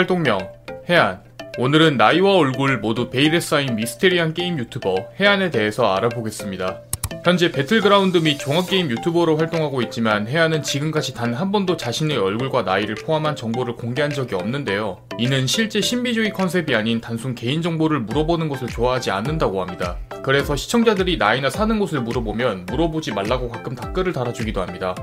활동명 혜안 오늘은 나이와 얼굴 모두 베일에 싸인 미스테리한 게임 유튜버 혜안에 대해서 알아보겠습니다. 현재 배틀그라운드 및 종합게임 유튜버로 활동하고 있지만 혜안은 지금까지 단 한 번도 자신의 얼굴과 나이를 포함한 정보를 공개한 적이 없는데요. 이는 실제 신비주의 컨셉이 아닌 단순 개인정보를 물어보는 것을 좋아하지 않는다고 합니다. 그래서 시청자들이 나이나 사는 곳을 물어보면 물어보지 말라고 가끔 댓글을 달아주기도 합니다.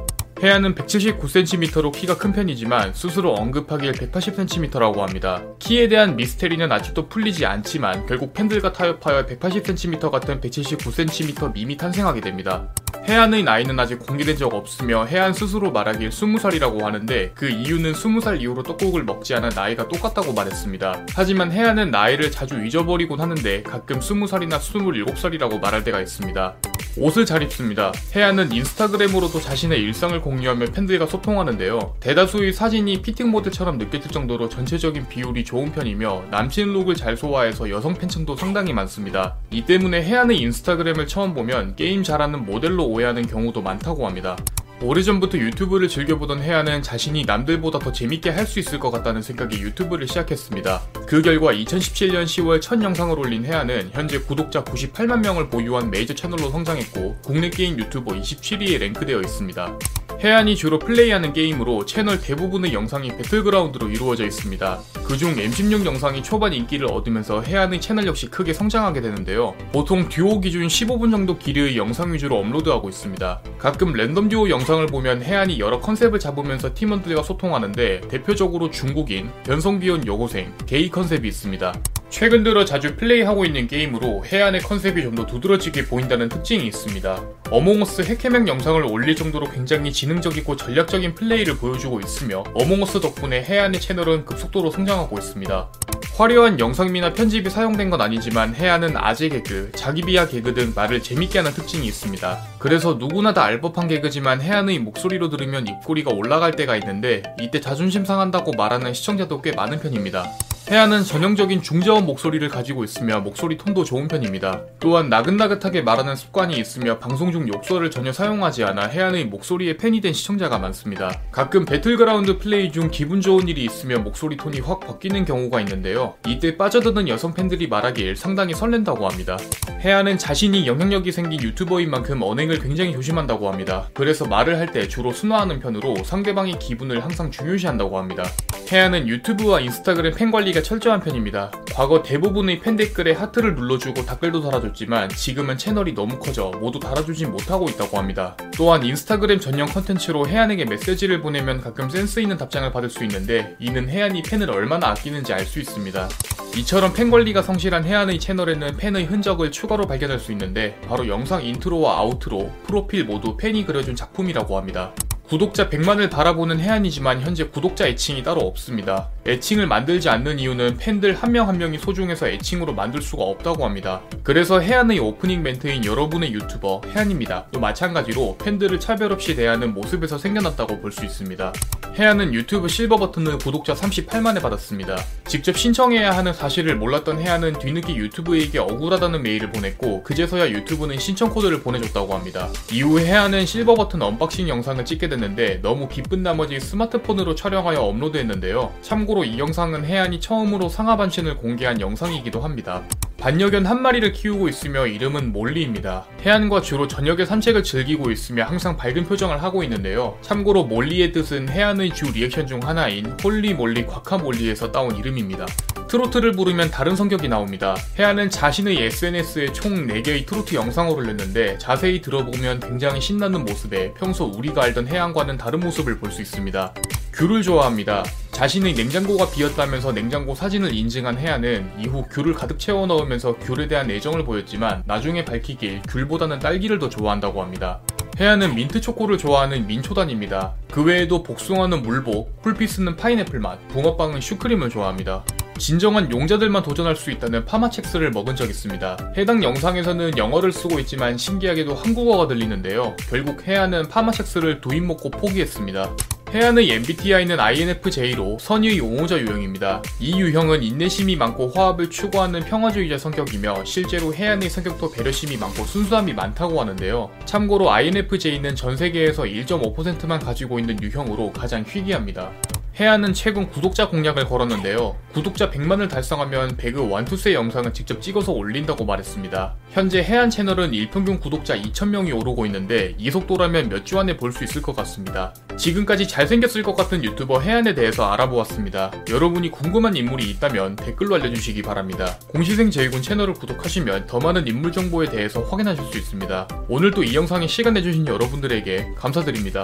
해안은 179cm로 키가 큰 편이지만 스스로 언급하길 180cm라고 합니다. 키에 대한 미스테리는 아직도 풀리지 않지만 결국 팬들과 타협하여 180cm 같은 179cm 밈이 탄생하게 됩니다. 해안의 나이는 아직 공개된 적 없으며 해안 스스로 말하길 20살이라고 하는데 그 이유는 20살 이후로 떡국을 먹지 않아 나이가 똑같다고 말했습니다. 하지만 해안은 나이를 자주 잊어버리곤 하는데 가끔 20살이나 27살이라고 말할 때가 있습니다. 옷을 잘 입습니다. 혜안은 인스타그램으로도 자신의 일상을 공유하며 팬들과 소통하는데요. 대다수의 사진이 피팅 모델처럼 느껴질 정도로 전체적인 비율이 좋은 편이며 남친 룩을 잘 소화해서 여성 팬층도 상당히 많습니다. 이 때문에 혜안의 인스타그램을 처음 보면 게임 잘하는 모델로 오해하는 경우도 많다고 합니다. 오래전부터 유튜브를 즐겨보던 혜안은 자신이 남들보다 더 재밌게 할 수 있을 것 같다는 생각에 유튜브를 시작했습니다. 그 결과 2017년 10월 첫 영상을 올린 혜안은 현재 구독자 98만 명을 보유한 메이저 채널로 성장했고 국내 게임 유튜버 27위에 랭크되어 있습니다. 혜안이 주로 플레이하는 게임으로 채널 대부분의 영상이 배틀그라운드로 이루어져 있습니다. 그중 M16 영상이 초반 인기를 얻으면서 혜안의 채널 역시 크게 성장하게 되는데요. 보통 듀오 기준 15분 정도 길이의 영상 위주로 업로드하고 있습니다. 가끔 랜덤 듀오 영상을 보면 혜안이 여러 컨셉을 잡으면서 팀원들과 소통하는데 대표적으로 중국인, 변성 귀여운 여고생, 게이 컨셉이 있습니다. 최근 들어 자주 플레이하고 있는 게임으로 혜안의 컨셉이 좀 더 두드러지게 보인다는 특징이 있습니다. 어몽어스 핵해명 영상을 올릴 정도로 굉장히 지능적이고 전략적인 플레이를 보여주고 있으며 어몽어스 덕분에 혜안의 채널은 급속도로 성장하고 있습니다. 화려한 영상미나 편집이 사용된 건 아니지만 혜안은 아재 개그, 자기 비하 개그 등 말을 재밌게 하는 특징이 있습니다. 그래서 누구나 다 알법한 개그지만 혜안의 목소리로 들으면 입꼬리가 올라갈 때가 있는데 이때 자존심 상한다고 말하는 시청자도 꽤 많은 편입니다. 혜안은 전형적인 중저음 목소리를 가지고 있으며 목소리 톤도 좋은 편입니다. 또한 나긋나긋하게 말하는 습관이 있으며 방송 중 욕설을 전혀 사용하지 않아 혜안의 목소리에 팬이 된 시청자가 많습니다. 가끔 배틀그라운드 플레이 중 기분 좋은 일이 있으면 목소리 톤이 확 바뀌는 경우가 있는데요. 이때 빠져드는 여성 팬들이 말하길 상당히 설렌다고 합니다. 해안은 자신이 영향력이 생긴 유튜버인 만큼 언행을 굉장히 조심한다고 합니다. 그래서 말을 할 때 주로 순화하는 편으로 상대방의 기분을 항상 중요시한다고 합니다. 해안은 유튜브와 인스타그램 팬 관리가 철저한 편입니다. 과거 대부분의 팬 댓글에 하트를 눌러주고 댓글도 달아줬지만 지금은 채널이 너무 커져 모두 달아주진 못하고 있다고 합니다. 또한 인스타그램 전용 컨텐츠로 해안에게 메시지를 보내면 가끔 센스 있는 답장을 받을 수 있는데 이는 해안이 팬을 얼마나 아끼는지 알 수 있습니다. 이처럼 팬 관리가 성실한 혜안의 채널에는 팬의 흔적을 추가로 발견할 수 있는데 바로 영상 인트로와 아우트로, 프로필 모두 팬이 그려준 작품이라고 합니다. 구독자 100만을 바라보는 혜안이지만 현재 구독자 애칭이 따로 없습니다. 애칭을 만들지 않는 이유는 팬들 한 명 한 명이 소중해서 애칭으로 만들 수가 없다고 합니다. 그래서 혜안의 오프닝 멘트인 여러분의 유튜버 혜안입니다. 또 마찬가지로 팬들을 차별 없이 대하는 모습에서 생겨났다고 볼 수 있습니다. 혜안은 유튜브 실버 버튼을 구독자 38만에 받았습니다. 직접 신청해야 하는 사실을 몰랐던 혜안은 뒤늦게 유튜브에게 억울하다는 메일을 보냈고 그제서야 유튜브는 신청 코드를 보내줬다고 합니다. 이후 혜안은 실버 버튼 언박싱 영상을 찍게 됐는데 너무 기쁜 나머지 스마트폰으로 촬영하여 업로드했는데요. 참고로 이 영상은 혜안이 처음으로 상하 반신을 공개한 영상이기도 합니다. 반려견 한 마리를 키우고 있으며 이름은 몰리입니다. 혜안과 주로 저녁에 산책을 즐기고 있으며 항상 밝은 표정을 하고 있는데요. 참고로 몰리의 뜻은 혜안의 주 리액션 중 하나인 holy moly guacamole에서 따온 이름입니다. 트로트를 부르면 다른 성격이 나옵니다. 해안은 자신의 SNS에 총 4개의 트로트 영상을 올렸는데 자세히 들어보면 굉장히 신나는 모습에 평소 우리가 알던 해안과는 다른 모습을 볼 수 있습니다. 귤을 좋아합니다. 자신의 냉장고가 비었다면서 냉장고 사진을 인증한 해안은 이후 귤을 가득 채워 넣으면서 귤에 대한 애정을 보였지만 나중에 밝히길 귤보다는 딸기를 더 좋아한다고 합니다. 해안은 민트 초코를 좋아하는 민초단입니다. 그 외에도 복숭아는 물복, 풀피스는 파인애플 맛, 붕어빵은 슈크림을 좋아합니다. 진정한 용자들만 도전할 수 있다는 파마첵스를 먹은 적 있습니다. 해당 영상에서는 영어를 쓰고 있지만 신기하게도 한국어가 들리는데요. 결국 해안은 파마첵스를 두입 먹고 포기했습니다. 해안의 MBTI는 INFJ로 선의의 옹호자 유형입니다. 이 유형은 인내심이 많고 화합을 추구하는 평화주의자 성격이며 실제로 해안의 성격도 배려심이 많고 순수함이 많다고 하는데요. 참고로 INFJ는 전 세계에서 1.5%만 가지고 있는 유형으로 가장 희귀합니다. 해안은 최근 구독자 공약을 걸었는데요. 구독자 100만을 달성하면 배그 완투스의 영상을 직접 찍어서 올린다고 말했습니다. 현재 해안 채널은 일평균 구독자 2,000명이 오르고 있는데 이 속도라면 몇 주 안에 볼 수 있을 것 같습니다. 지금까지 잘생겼을 것 같은 유튜버 해안에 대해서 알아보았습니다. 여러분이 궁금한 인물이 있다면 댓글로 알려주시기 바랍니다. 공시생 제이군 채널을 구독하시면 더 많은 인물 정보에 대해서 확인하실 수 있습니다. 오늘도 이 영상에 시간 내주신 여러분들에게 감사드립니다.